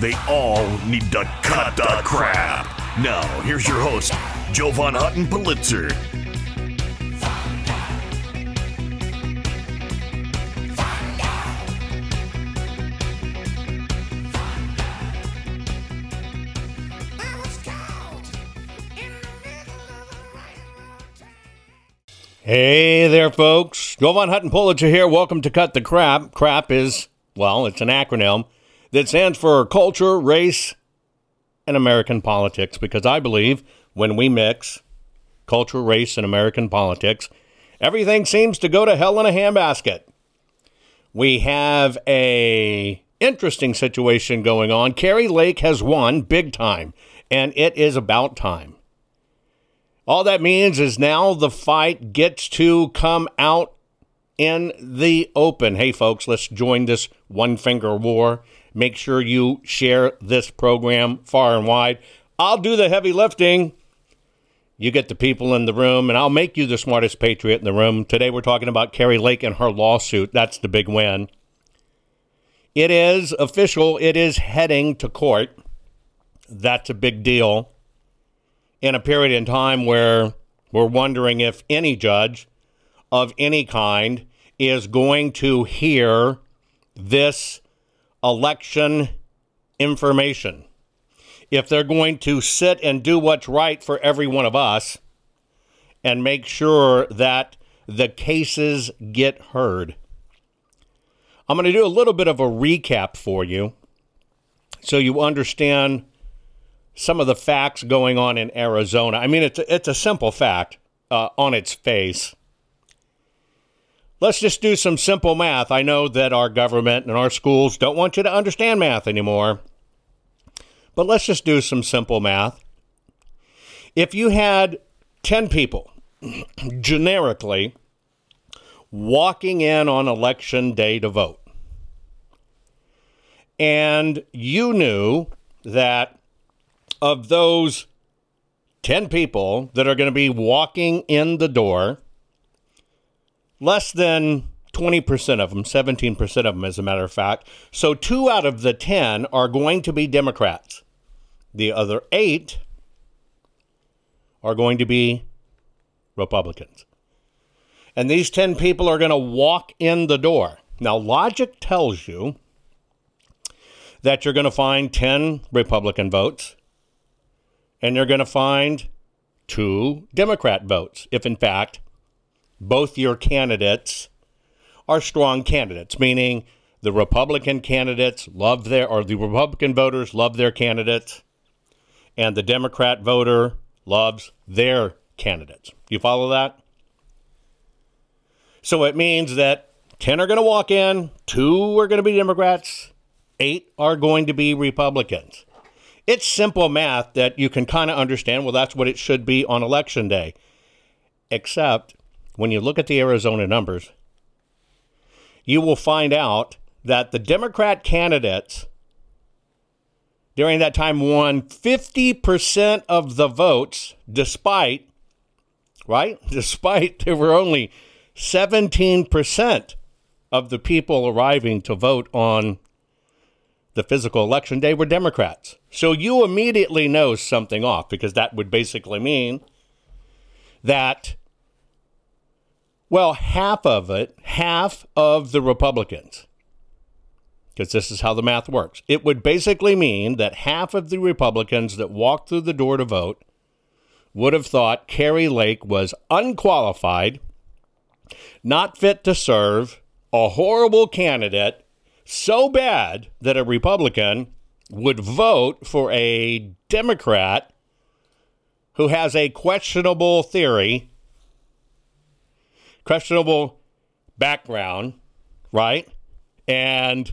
They all need to cut the crap. Now, here's your host, Jovan Hutton Pulitzer. Hey there, folks. Jovan Hutton Pulitzer here. Welcome to Cut the Crap. Crap is, well, it's an acronym that stands for culture, race, and American politics because I believe when we mix culture, race, and American politics, everything seems to go to hell in a handbasket. We have a interesting situation going on. Kari Lake has won big time, and it is about time. All that means is now the fight gets to come out in the open. Hey, folks, let's join this one finger war. Make sure you share this program far and wide. I'll do the heavy lifting. You get the people in the room, and I'll make you the smartest patriot in the room. Today, we're talking about Kari Lake and her lawsuit. That's the big win. It is official, it is heading to court. That's a big deal in a period in time where we're wondering if any judge of any kind is going to hear this election information. If they're going to sit and do what's right for every one of us and make sure that the cases get heard. I'm going to do a little bit of a recap for you so you understand some of the facts going on in Arizona. I mean, it's a, it's a simple fact uh, on its face. Let's just do some simple math. I know that our government and our schools don't want you to understand math anymore, but let's just do some simple math. If you had 10 people generically walking in on election day to vote, and you knew that of those 10 people that are going to be walking in the door, less than 20% of them, 17% of them, as a matter of fact. So two out of the 10 are going to be Democrats. The other eight are going to be Republicans. And these 10 people are going to walk in the door. Now, logic tells you that you're going to find 10 Republican votes and you're going to find two Democrat votes if, in fact, both your candidates are strong candidates, meaning the Republican candidates love their, or the Republican voters love their candidates, and the Democrat voter loves their candidates. You follow that? So it means that 10 are going to walk in, two are going to be Democrats, eight are going to be Republicans. It's simple math that you can kind of understand. Well, that's what it should be on election day. Except when you look at the Arizona numbers, you will find out that the Democrat candidates during that time won 50% of the votes, despite, right? Despite there were only 17% of the people arriving to vote on the physical election day were Democrats. So you immediately know something off because that would basically mean that, well, half of it, half of the Republicans, because this is how the math works, it would basically mean that half of the Republicans that walked through the door to vote would have thought Kari Lake was unqualified not fit to serve, a horrible candidate, so bad that a Republican would vote for a Democrat who has a questionable theory, questionable background, right? And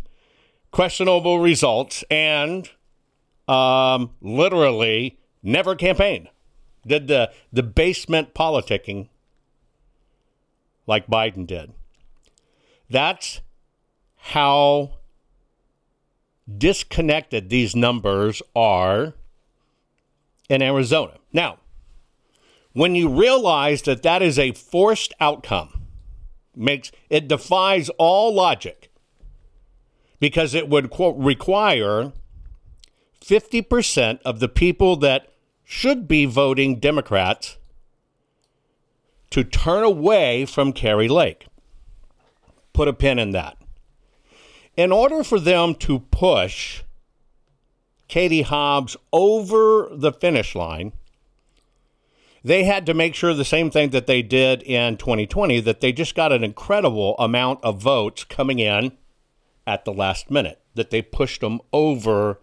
questionable results, and um, literally never campaigned. Did the, the basement politicking like Biden did. That's how disconnected these numbers are in Arizona. Now, when you realize that that is a forced outcome, makes it defies all logic because it would quote require 50% of the people that should be voting Democrats to turn away from Kari Lake. Put a pin in that. In order for them to push Katie Hobbs over the finish line, they had to make sure the same thing that they did in 2020 that they just got an incredible amount of votes coming in at the last minute, that they pushed them over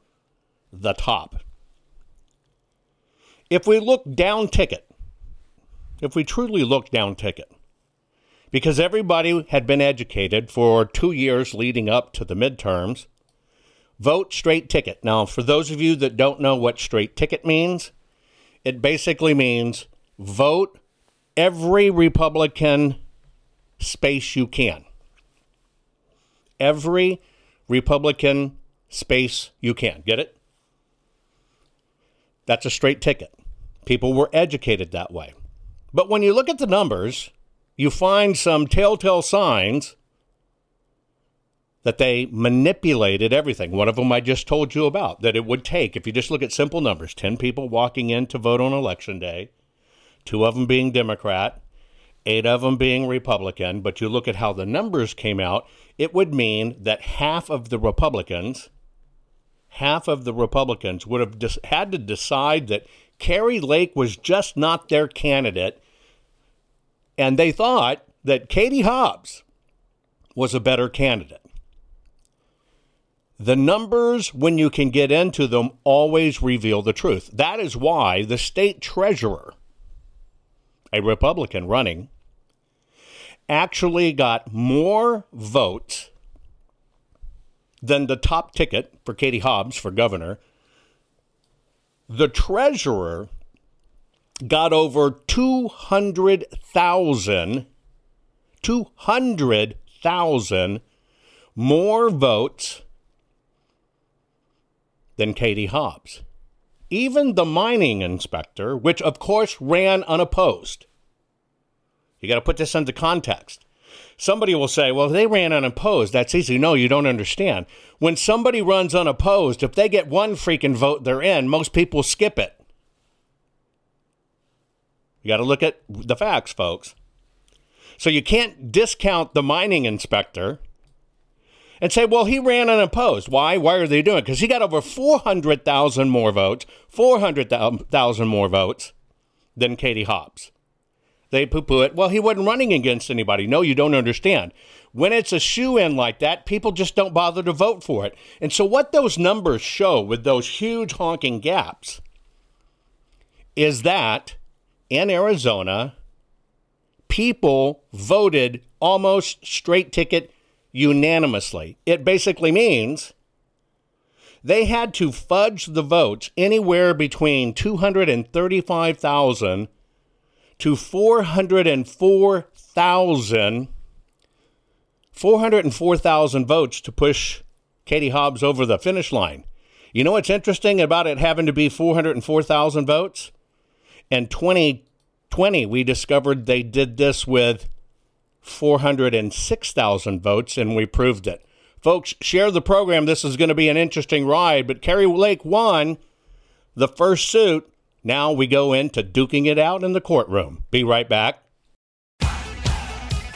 the top. If we look down ticket, if we truly look down ticket, because everybody had been educated for two years leading up to the midterms, vote straight ticket. Now, for those of you that don't know what straight ticket means, it basically means vote every Republican space you can. Every Republican space you can. Get it? That's a straight ticket. People were educated that way. But when you look at the numbers, you find some telltale signs that they manipulated everything. One of them I just told you about that it would take, if you just look at simple numbers 10 people walking in to vote on election day, two of them being Democrat, eight of them being Republican. But you look at how the numbers came out, it would mean that half of the Republicans, half of the Republicans would have dis- had to decide that Kari Lake was just not their candidate. And they thought that Katie Hobbs was a better candidate. The numbers, when you can get into them, always reveal the truth. That is why the state treasurer, a Republican running, actually got more votes than the top ticket for Katie Hobbs for governor the treasurer got over 200,000 200,000 more votes than Katie Hobbs. Even the mining inspector, which of course ran unopposed. You got to put this into context. Somebody will say, well, they ran unopposed. That's easy. No, you don't understand. When somebody runs unopposed, if they get one freaking vote, they're in. Most people skip it. You got to look at the facts, folks. So you can't discount the mining inspector and say, well, he ran unopposed. Why? Why are they doing it? Because he got over 400,000 more votes, 400,000 more votes than Katie Hobbs. They poo poo it. Well, he wasn't running against anybody. No, you don't understand. When it's a shoe in like that, people just don't bother to vote for it. And so, what those numbers show with those huge honking gaps is that in Arizona, people voted almost straight ticket unanimously. It basically means they had to fudge the votes anywhere between 235,000 to 404,000 404,000 votes to push Katie Hobbs over the finish line. You know what's interesting about it having to be 404,000 votes? In 2020, we discovered they did this with 406,000 votes, and we proved it. Folks, share the program. This is going to be an interesting ride, but Kari Lake won the first suit now we go into duking it out in the courtroom. Be right back.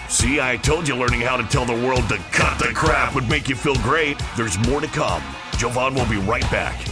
See, I told you learning how to tell the world to cut the crap would make you feel great. There's more to come. Jovan will be right back.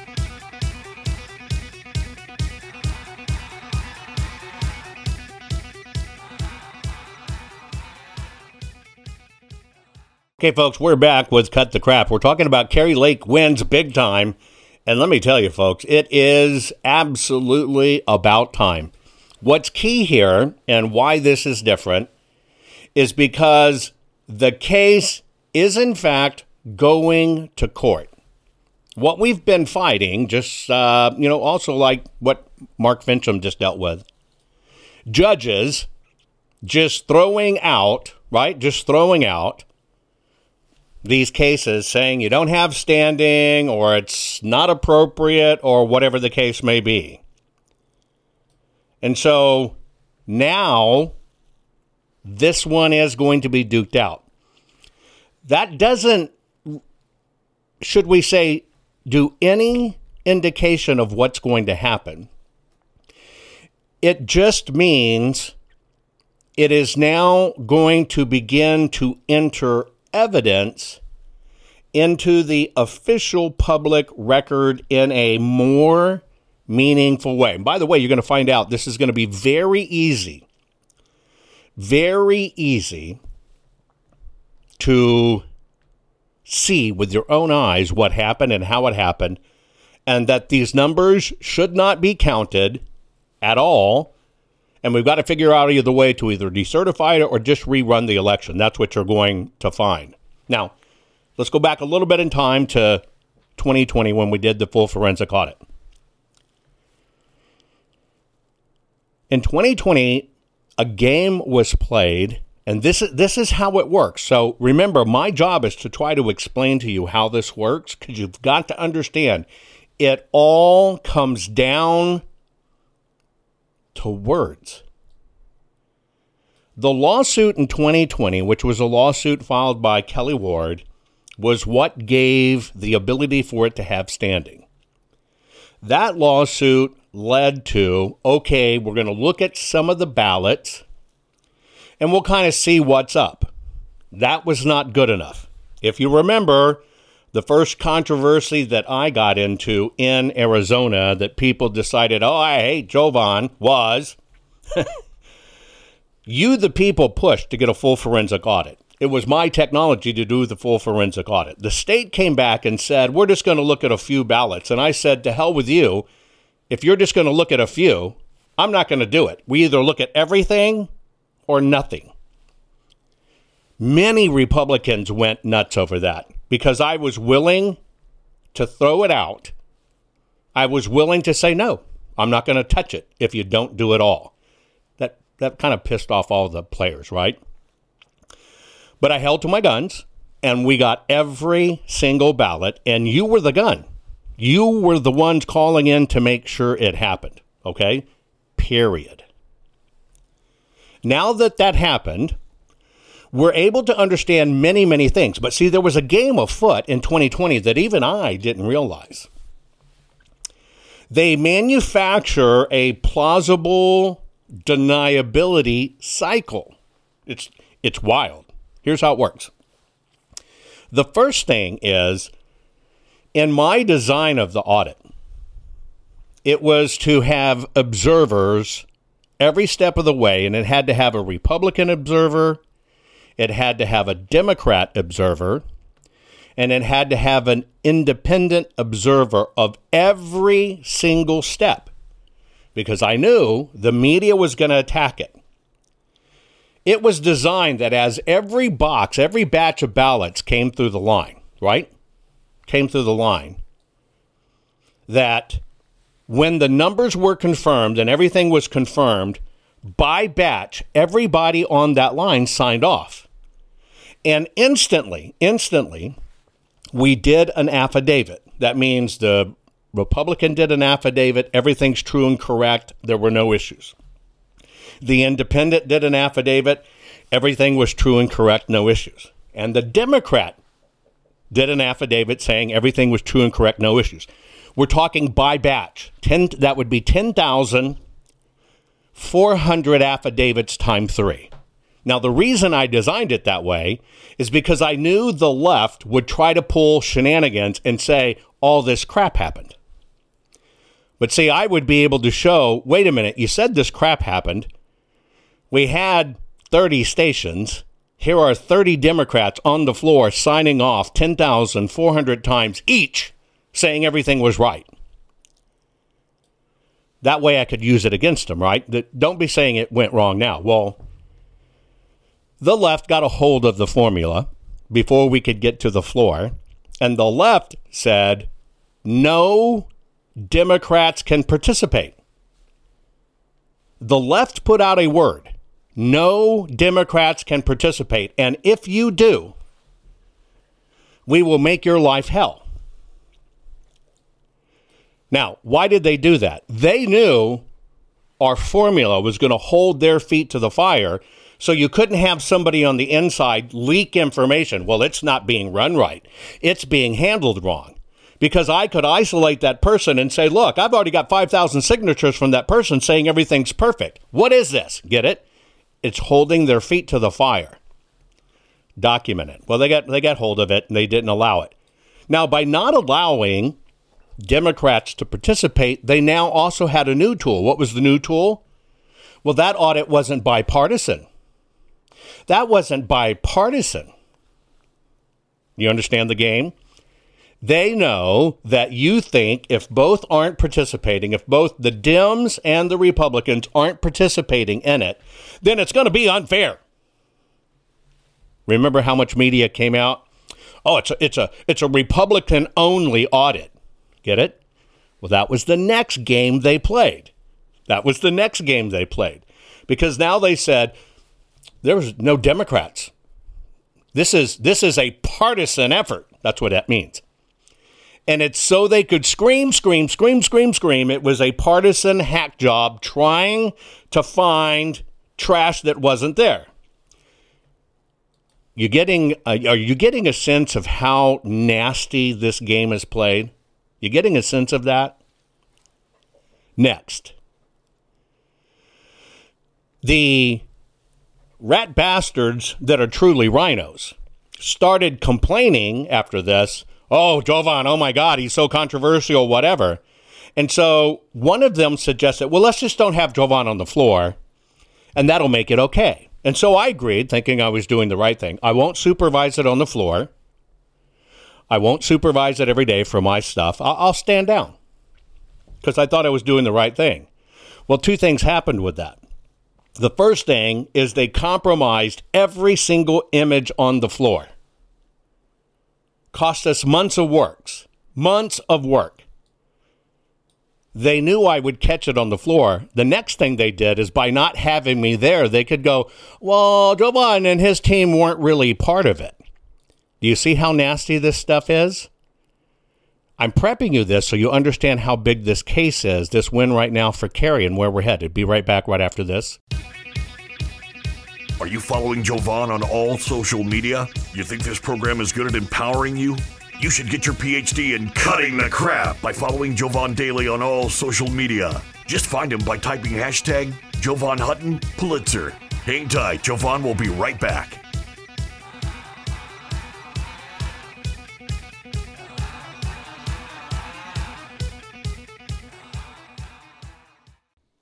Okay, folks, we're back with Cut the Crap. We're talking about Kari Lake wins big time. And let me tell you, folks, it is absolutely about time. What's key here and why this is different is because the case is, in fact, going to court. What we've been fighting, just, uh, you know, also like what Mark Finchem just dealt with, judges just throwing out, right? Just throwing out these cases saying you don't have standing or it's not appropriate or whatever the case may be. And so now this one is going to be duked out. That doesn't, should we say, do any indication of what's going to happen. It just means it is now going to begin to enter evidence into the official public record in a more meaningful way. And by the way, you're going to find out this is going to be very easy, very easy to see with your own eyes what happened and how it happened, and that these numbers should not be counted at all and we've got to figure out either way to either decertify it or just rerun the election. That's what you're going to find. Now, let's go back a little bit in time to 2020 when we did the full forensic audit. In 2020, a game was played, and this is this is how it works. So remember, my job is to try to explain to you how this works because you've got to understand it all comes down to words. The lawsuit in 2020, which was a lawsuit filed by Kelli Ward, was what gave the ability for it to have standing. That lawsuit led to okay, we're going to look at some of the ballots and we'll kind of see what's up. That was not good enough. If you remember, the first controversy that I got into in Arizona that people decided, oh, I hate Jovan was you, the people, pushed to get a full forensic audit. It was my technology to do the full forensic audit. The state came back and said, we're just going to look at a few ballots. And I said, to hell with you. If you're just going to look at a few, I'm not going to do it. We either look at everything or nothing. Many Republicans went nuts over that because I was willing to throw it out. I was willing to say, no, I'm not going to touch it if you don't do it all. That, that kind of pissed off all the players, right? But I held to my guns and we got every single ballot, and you were the gun. You were the ones calling in to make sure it happened. Okay? Period. Now that that happened, we're able to understand many, many things. But see, there was a game afoot in 2020 that even I didn't realize. They manufacture a plausible deniability cycle. It's, it's wild. Here's how it works. The first thing is in my design of the audit, it was to have observers every step of the way, and it had to have a Republican observer, it had to have a Democrat observer, and it had to have an independent observer of every single step because I knew the media was going to attack it. It was designed that as every box, every batch of ballots came through the line, right? came through the line that when the numbers were confirmed and everything was confirmed by batch, everybody on that line signed off. And instantly, instantly, we did an affidavit. That means the Republican did an affidavit, everything's true and correct, there were no issues. The Independent did an affidavit, everything was true and correct, no issues. And the Democrat did an affidavit saying everything was true and correct, no issues. We're talking by batch. 10, that would be 10,400 affidavits times three. Now, the reason I designed it that way is because I knew the left would try to pull shenanigans and say all this crap happened. But see, I would be able to show wait a minute, you said this crap happened. We had 30 stations here are 30 Democrats on the floor signing off 10,400 times each saying everything was right. That way I could use it against them, right? Don't be saying it went wrong now. Well, the left got a hold of the formula before we could get to the floor, and the left said no Democrats can participate. The left put out a word no Democrats can participate. And if you do, we will make your life hell. Now, why did they do that? They knew our formula was going to hold their feet to the fire, so you couldn't have somebody on the inside leak information. Well, it's not being run right, it's being handled wrong. Because I could isolate that person and say, look, I've already got 5,000 signatures from that person saying everything's perfect. What is this? Get it? it's holding their feet to the fire. Document it. Well, they got they got hold of it and they didn't allow it. Now, by not allowing Democrats to participate, they now also had a new tool. What was the new tool? Well, that audit wasn't bipartisan. That wasn't bipartisan. You understand the game? They know that you think if both aren't participating, if both the Dems and the Republicans aren't participating in it, then it's going to be unfair. Remember how much media came out? Oh, it's a, it's a, it's a Republican only audit. Get it? Well, that was the next game they played. That was the next game they played because now they said there was no Democrats. This is this is a partisan effort. That's what that means. And it's so they could scream, scream, scream, scream, scream. It was a partisan hack job trying to find trash that wasn't there. You getting uh, are you getting a sense of how nasty this game is played? You getting a sense of that? Next. The rat bastards that are truly RINOs started complaining after this oh, Jovan, oh my God, he's so controversial, whatever. And so one of them suggested, well, let's just don't have Jovan on the floor, and that'll make it okay. And so I agreed, thinking I was doing the right thing. I won't supervise it on the floor. I won't supervise it every day for my stuff. I'll, I'll stand down because I thought I was doing the right thing. Well, two things happened with that. The first thing is they compromised every single image on the floor cost us months of works, months of work. They knew I would catch it on the floor. The next thing they did is by not having me there, they could go, well, Biden and his team weren't really part of it. Do you see how nasty this stuff is? I'm prepping you this so you understand how big this case is, this win right now for Kari and where we're headed. Be right back right after this. Are you following Jovan on all social media? You think this program is good at empowering you? You should get your PhD in cutting the crap by following Jovan Daily on all social media. Just find him by typing hashtag Jovan Hutton Pulitzer. Hang tight, Jovan will be right back.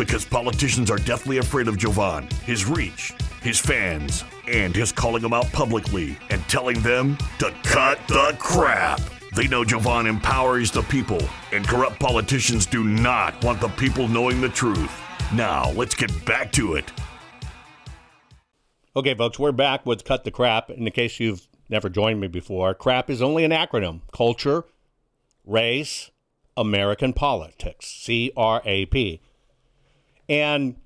Because politicians are deathly afraid of Jovan, his reach, his fans, and his calling them out publicly and telling them to cut the crap. They know Jovan empowers the people, and corrupt politicians do not want the people knowing the truth. Now, let's get back to it. Okay, folks, we're back with Cut the Crap. In the case you've never joined me before, CRAP is only an acronym Culture, Race, American Politics. C R A P. And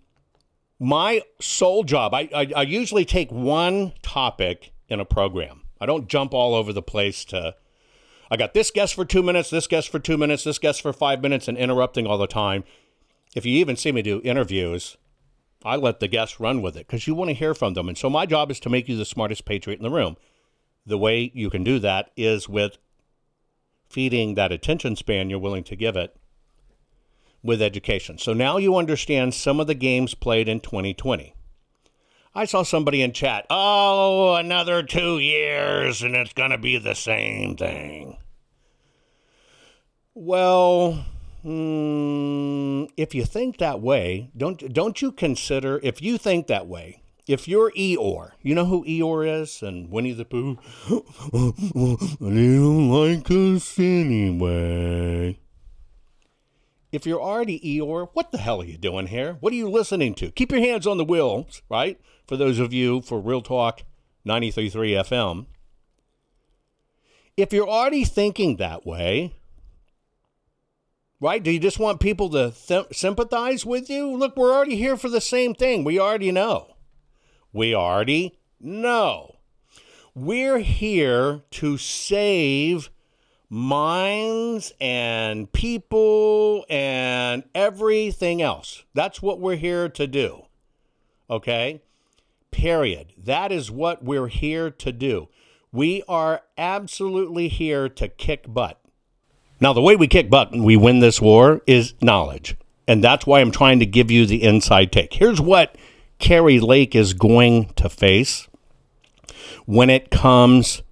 my sole job, I, I, I, usually take one topic in a program. I don't jump all over the place to, I got this guest for two minutes, this guest for two minutes, this guest for five minutes, and interrupting all the time. If you even see me do interviews, I let the guests run with it because you want to hear from them. And so my job is to make you the smartest patriot in the room. The way you can do that is with feeding that attention span you're willing to give it with education. So now you understand some of the games played in 2020. I saw somebody in chat, oh, another two years and it's going to be the same thing. Well, mm, if you think that way, don't, don't you consider, if you think that way, if you're Eeyore, you know who Eeyore is? And Winnie the Pooh? they don't like us anyway. If you're already Eeyore, what the hell are you doing here? What are you listening to? Keep your hands on the wheels, right? For those of you for Real Talk 93.3 FM. If you're already thinking that way, right? Do you just want people to th- sympathize with you? Look, we're already here for the same thing. We already know. We already know. We're here to save minds and people and everything else. That's what we're here to do. Okay? Period. That is what we're here to do. We are absolutely here to kick butt. Now, the way we kick butt and we win this war is knowledge. And that's why I'm trying to give you the inside take. Here's what Kari Lake is going to face when it comes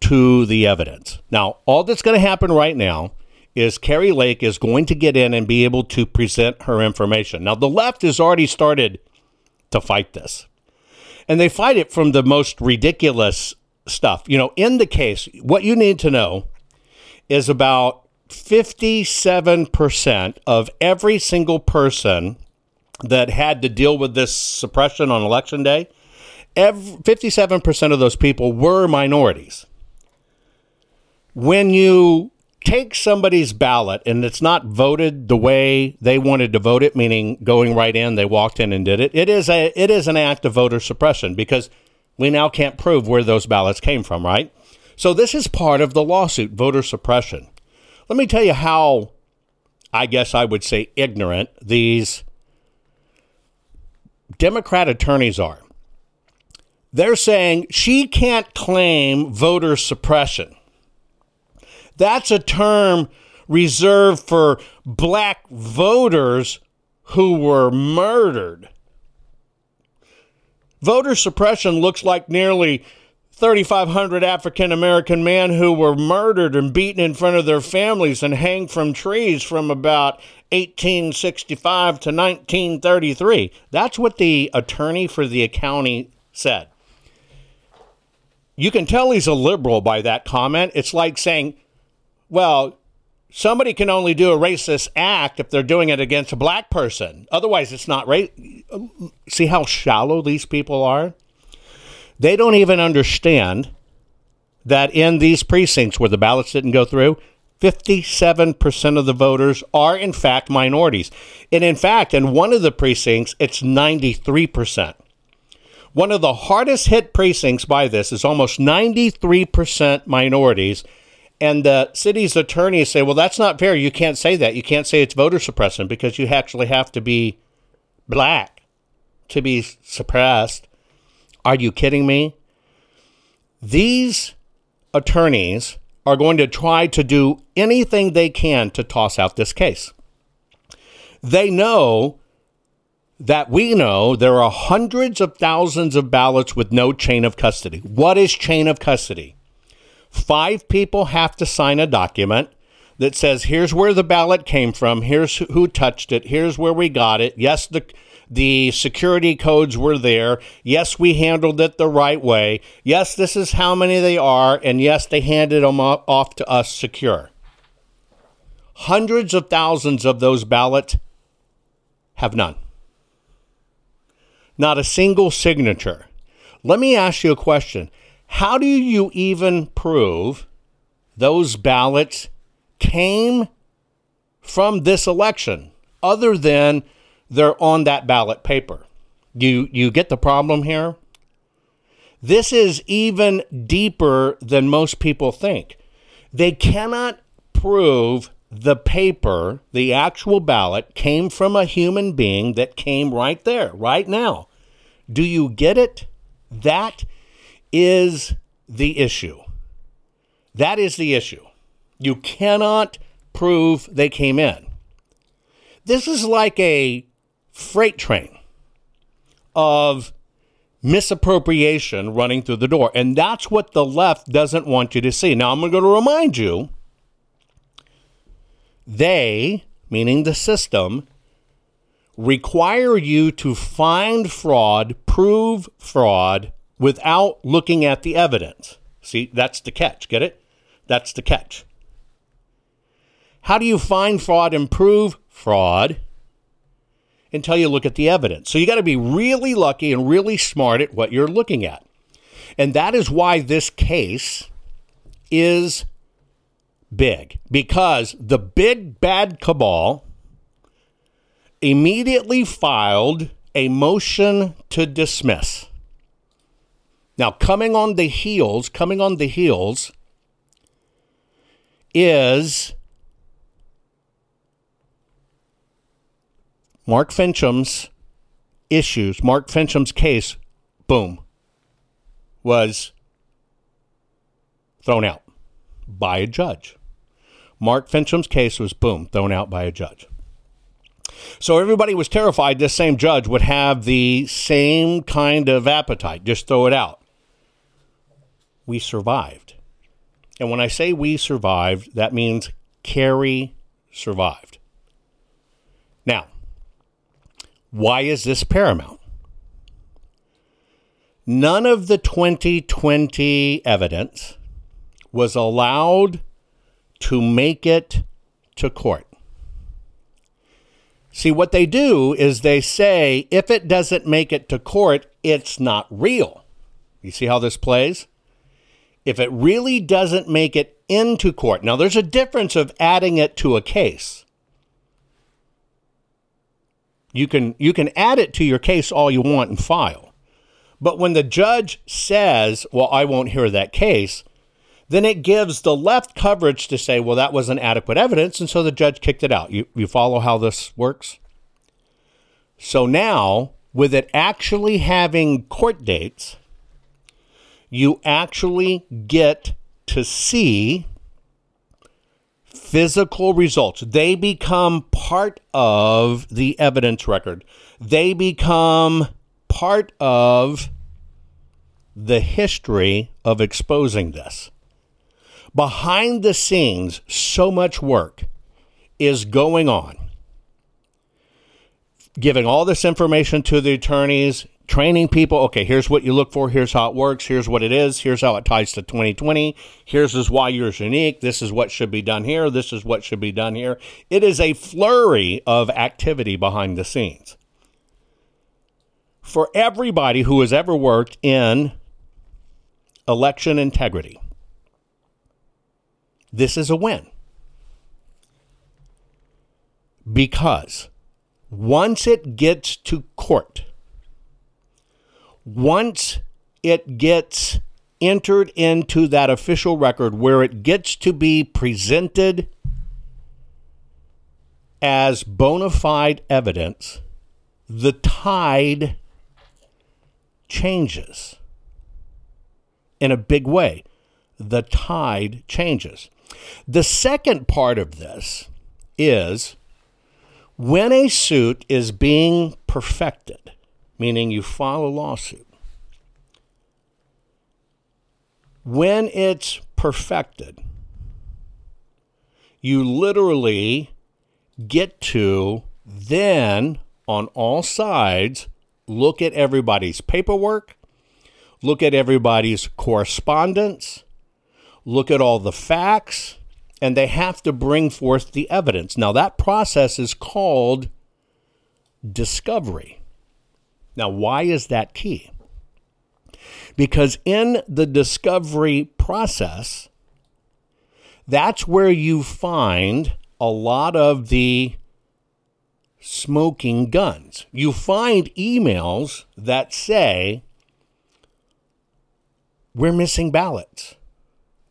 to the evidence. Now, all that's going to happen right now is Kari Lake is going to get in and be able to present her information. Now, the left has already started to fight this, and they fight it from the most ridiculous stuff. You know, in the case, what you need to know is about 57% of every single person that had to deal with this suppression on election day, every, 57% of those people were minorities when you take somebody's ballot and it's not voted the way they wanted to vote it, meaning going right in, they walked in and did it, it is a it is an act of voter suppression because we now can't prove where those ballots came from, right? So this is part of the lawsuit, voter suppression. Let me tell you how I guess I would say ignorant these Democrat attorneys are. They're saying she can't claim voter suppression that's a term reserved for black voters who were murdered. Voter suppression looks like nearly 3,500 African American men who were murdered and beaten in front of their families and hanged from trees from about 1865 to 1933. That's what the attorney for the county said. You can tell he's a liberal by that comment. It's like saying, well, somebody can only do a racist act if they're doing it against a black person. Otherwise, it's not right. See how shallow these people are? They don't even understand that in these precincts where the ballots didn't go through, 57% of the voters are in fact minorities. And in fact, in one of the precincts, it's 93%. One of the hardest hit precincts by this is almost 93% minorities. And the city's attorneys say, well, that's not fair. You can't say that. You can't say it's voter suppression because you actually have to be black to be suppressed. Are you kidding me? These attorneys are going to try to do anything they can to toss out this case. They know that we know there are hundreds of thousands of ballots with no chain of custody. What is chain of custody? Five people have to sign a document that says, here's where the ballot came from, here's who touched it, here's where we got it. Yes, the the security codes were there. Yes, we handled it the right way. Yes, this is how many they are. And yes, they handed them off to us secure. Hundreds of thousands of those ballots have none. Not a single signature. Let me ask you a question. How do you even prove those ballots came from this election other than they're on that ballot paper. You you get the problem here? This is even deeper than most people think. They cannot prove the paper, the actual ballot, came from a human being that came right there, right now. Do you get it? That is the issue. That is the issue. You cannot prove they came in. This is like a freight train of misappropriation running through the door. And that's what the left doesn't want you to see. Now, I'm going to remind you they, meaning the system, require you to find fraud, prove fraud without looking at the evidence. See, that's the catch. Get it? That's the catch. How do you find fraud and prove fraud? until you look at the evidence. So you got to be really lucky and really smart at what you're looking at. And that is why this case is big because the big bad cabal immediately filed a motion to dismiss. Now, coming on the heels, coming on the heels is Mark Finchem's issues, Mark Finchem's case, boom, was thrown out by a judge. Mark Finchem's case was, boom, thrown out by a judge. So everybody was terrified this same judge would have the same kind of appetite, just throw it out. We survived. And when I say we survived, that means Kari survived. Now, why is this paramount? None of the 2020 evidence was allowed to make it to court. See, what they do is they say if it doesn't make it to court, it's not real. You see how this plays? If it really doesn't make it into court, now there's a difference of adding it to a case. You can you can add it to your case all you want and file. But when the judge says, "Well, I won't hear that case," then it gives the left coverage to say, "Well, that wasn't adequate evidence," and so the judge kicked it out. You you follow how this works? So now, with it actually having court dates, you actually get to see physical results. They become part of the evidence record. They become part of the history of exposing this. Behind the scenes, so much work is going on. giving all this information to the attorneys, training people. Okay, here's what you look for. Here's how it works. Here's what it is. Here's how it ties to 2020. Here's is why you're unique. This is what should be done here. This is what should be done here. It is a flurry of activity behind the scenes. For everybody who has ever worked in election integrity, this is a win. Because once it gets to court, once it gets entered into that official record where it gets to be presented as bona fide evidence, the tide changes in a big way. The tide changes. The second part of this is when a suit is being perfected, meaning you file a lawsuit, when it's perfected, you literally get to then on all sides look at everybody's paperwork, look at everybody's correspondence, look at all the facts, and they have to bring forth the evidence. Now, that process is called discovery. Now, why is that key? Because in the discovery process, that's where you find a lot of the smoking guns. You find emails that say, We're missing ballots.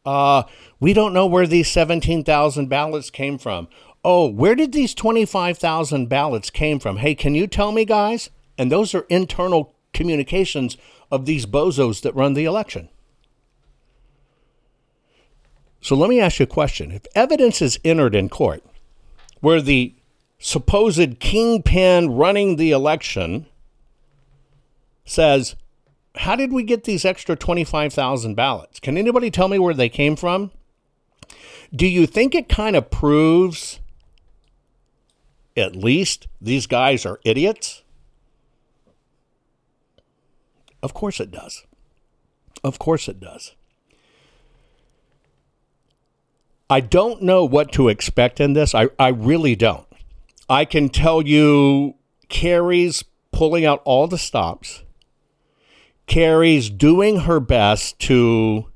Uh, we don't know where these 17,000 ballots came from. Oh, where did these 25,000 ballots came from? Hey, can you tell me, guys? And those are internal communications of these bozos that run the election. So let me ask you a question. If evidence is entered in court where the supposed kingpin running the election says, How did we get these extra 25,000 ballots? Can anybody tell me where they came from? Do you think it kind of proves at least these guys are idiots? Of course it does. Of course it does. I don't know what to expect in this. I, I really don't. I can tell you Kari's pulling out all the stops. Kari's doing her best to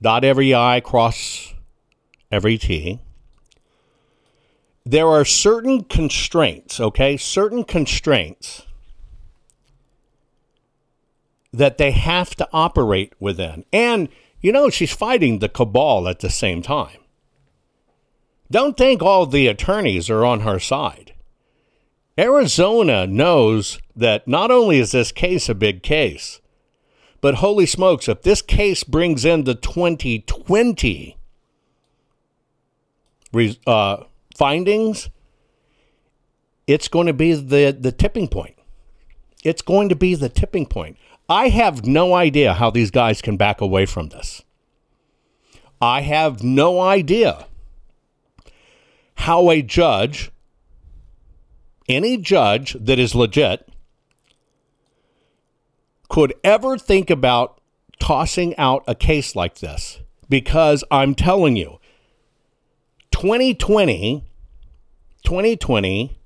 dot every I, cross every T. There are certain constraints, okay? Certain constraints that they have to operate within. And, you know, she's fighting the cabal at the same time. Don't think all the attorneys are on her side. Arizona knows that not only is this case a big case, but holy smokes, if this case brings in the 2020 uh, findings, it's going to be the, the tipping point. It's going to be the tipping point. I have no idea how these guys can back away from this. I have no idea how a judge, any judge that is legit, could ever think about tossing out a case like this. Because I'm telling you, 2020, 2020,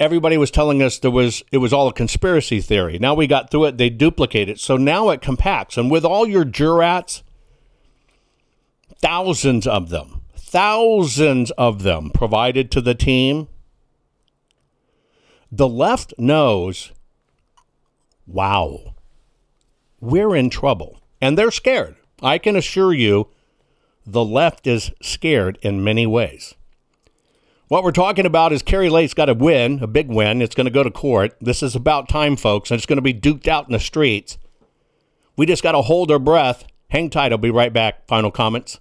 everybody was telling us there was it was all a conspiracy theory. Now we got through it, they duplicate it. So now it compacts. And with all your jurats, thousands of them, thousands of them provided to the team, the left knows, wow, we're in trouble. And they're scared. I can assure you the left is scared in many ways. What we're talking about is Kari Lake's got a win, a big win. It's going to go to court. This is about time, folks, and it's going to be duked out in the streets. We just got to hold our breath. Hang tight. I'll be right back. Final comments.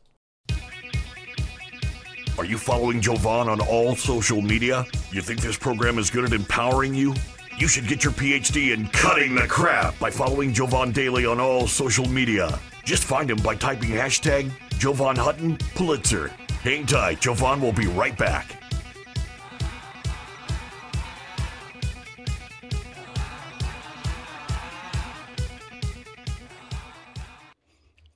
Are you following Jovan on all social media? You think this program is good at empowering you? You should get your PhD in cutting the crap by following Jovan Daily on all social media. Just find him by typing hashtag Jovan Hutton Pulitzer. Hang tight, Jovan will be right back.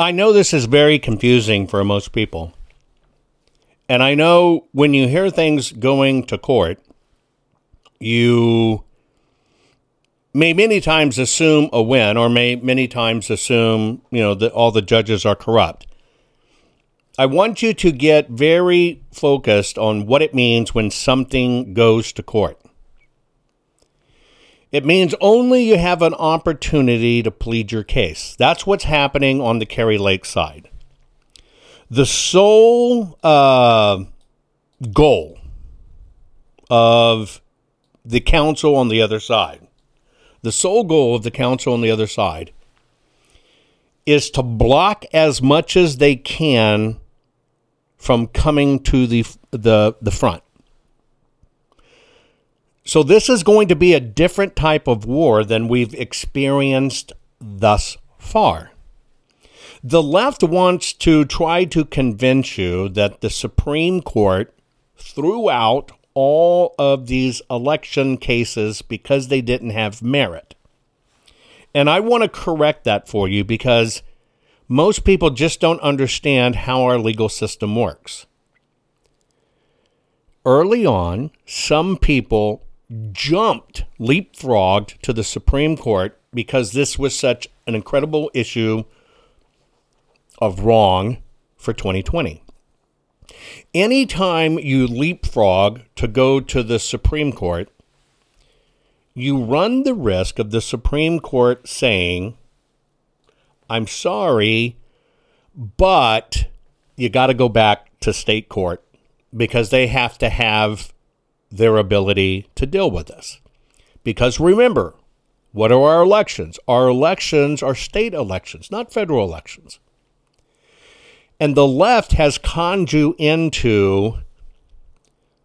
I know this is very confusing for most people. And I know when you hear things going to court, you may many times assume a win or may many times assume, you know, that all the judges are corrupt. I want you to get very focused on what it means when something goes to court. It means only you have an opportunity to plead your case. That's what's happening on the Kari Lake side. The sole uh, goal of the counsel on the other side, the sole goal of the counsel on the other side, is to block as much as they can from coming to the the the front. So this is going to be a different type of war than we've experienced thus far. The left wants to try to convince you that the Supreme Court threw out all of these election cases because they didn't have merit. And I want to correct that for you because most people just don't understand how our legal system works. early on, some people jumped, leapfrogged to the Supreme Court because this was such an incredible issue of wrong for 2020. Anytime you leapfrog to go to the Supreme Court, you run the risk of the Supreme Court saying, I'm sorry, but you got to go back to state court because they have to have their ability to deal with this. Because remember, what are our elections? Our elections are state elections, not federal elections. And the left has conned you into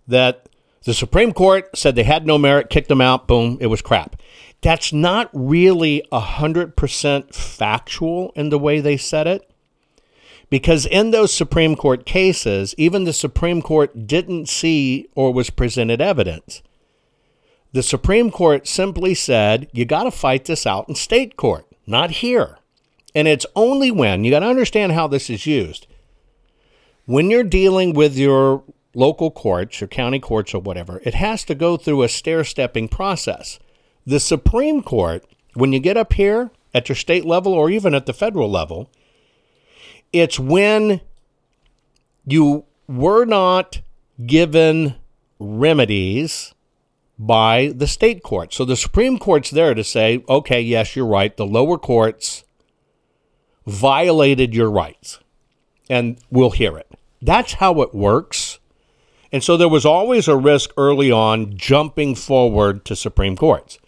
that the Supreme Court said they had no merit, kicked them out, boom, it was crap. That's not really 100% factual in the way they said it. Because in those Supreme Court cases, even the Supreme Court didn't see or was presented evidence. The Supreme Court simply said, you got to fight this out in state court, not here. And it's only when, you got to understand how this is used. When you're dealing with your local courts, your county courts, or whatever, it has to go through a stair stepping process. The Supreme Court, when you get up here at your state level or even at the federal level, it's when you were not given remedies by the state court. So the Supreme Court's there to say, okay, yes, you're right. The lower courts violated your rights, and we'll hear it. That's how it works. And so there was always a risk early on jumping forward to Supreme Courts.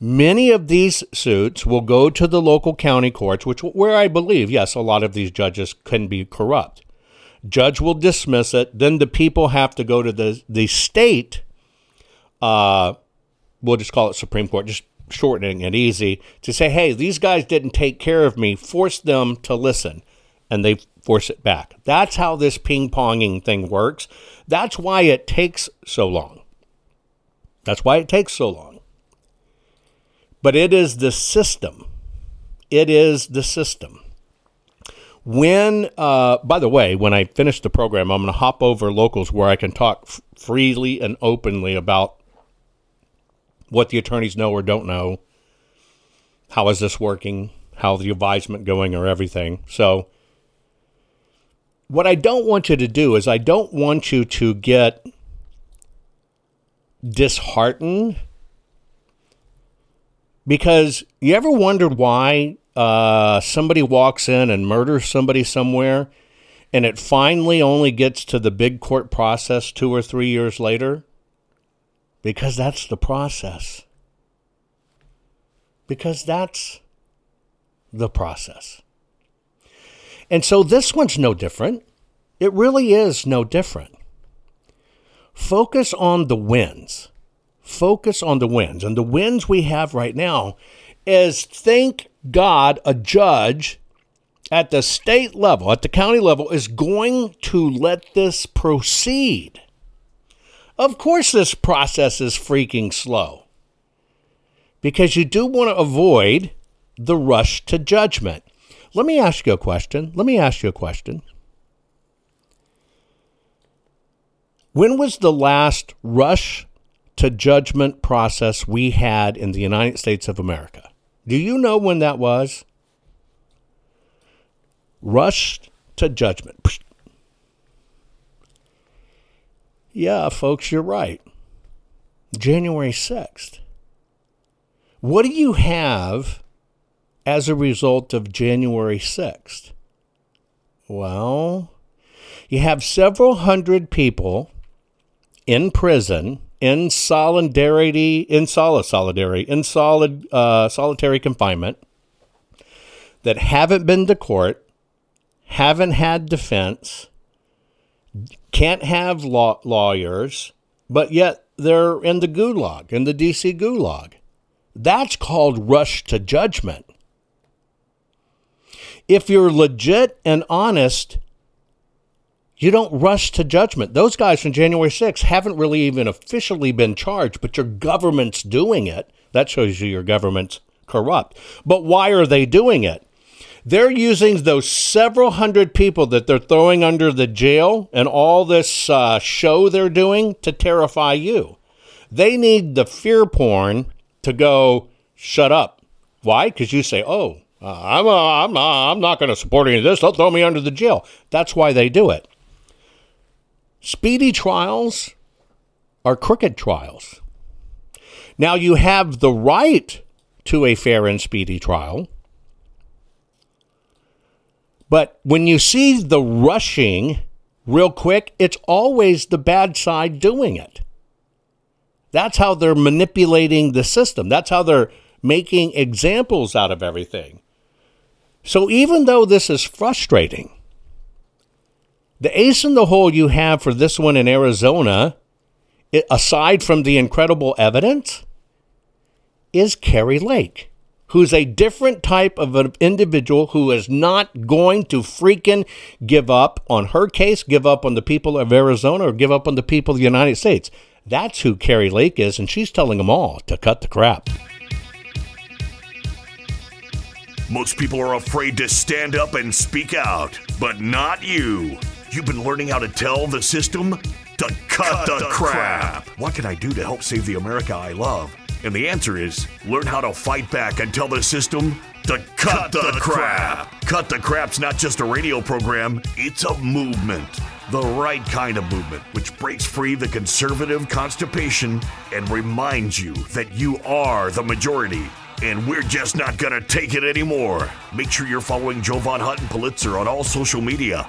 Many of these suits will go to the local county courts, which where I believe, yes, a lot of these judges can be corrupt. Judge will dismiss it, then the people have to go to the the state uh, we'll just call it Supreme Court, just shortening it easy, to say, hey, these guys didn't take care of me, force them to listen, and they force it back. That's how this ping ponging thing works. That's why it takes so long. That's why it takes so long. But it is the system. It is the system. When, uh, by the way, when I finish the program, I'm going to hop over locals where I can talk f- freely and openly about what the attorneys know or don't know. How is this working? How the advisement going or everything. So what I don't want you to do is I don't want you to get disheartened because you ever wondered why uh, somebody walks in and murders somebody somewhere and it finally only gets to the big court process two or three years later? Because that's the process. Because that's the process. And so this one's no different. It really is no different. Focus on the wins. Focus on the wins. And the wins we have right now is thank God a judge at the state level, at the county level, is going to let this proceed. Of course, this process is freaking slow because you do want to avoid the rush to judgment. Let me ask you a question. Let me ask you a question. When was the last rush to judgment process we had in the United States of America? Do you know when that was? Rush to judgment. Yeah, folks, you're right. January 6th. What do you have as a result of January 6th? Well, you have several hundred people in prison in solidarity, in solid solidarity, in solid uh, solitary confinement that haven't been to court, haven't had defense, can't have law- lawyers, but yet they're in the gulag, in the DC gulag. That's called rush to judgment. If you're legit and honest, you don't rush to judgment. Those guys from January 6th haven't really even officially been charged, but your government's doing it. That shows you your government's corrupt. But why are they doing it? They're using those several hundred people that they're throwing under the jail and all this uh, show they're doing to terrify you. They need the fear porn to go, shut up. Why? Because you say, oh, uh, I'm, uh, I'm, uh, I'm not going to support any of this. They'll throw me under the jail. That's why they do it. Speedy trials are crooked trials. Now, you have the right to a fair and speedy trial. But when you see the rushing real quick, it's always the bad side doing it. That's how they're manipulating the system. That's how they're making examples out of everything. So even though this is frustrating, the ace in the hole you have for this one in Arizona, aside from the incredible evidence, is Kari Lake, who's a different type of an individual who is not going to freaking give up on her case, give up on the people of Arizona, or give up on the people of the United States. That's who Kari Lake is, and she's telling them all to cut the crap. Most people are afraid to stand up and speak out, but not you. You've been learning how to tell the system to cut, cut the, the crap. crap. What can I do to help save the America I love? And the answer is learn how to fight back and tell the system to cut, cut the, the crap. crap. Cut the Crap's not just a radio program, it's a movement. The right kind of movement, which breaks free the conservative constipation and reminds you that you are the majority. And we're just not gonna take it anymore. Make sure you're following Jovan Hutton Pulitzer on all social media.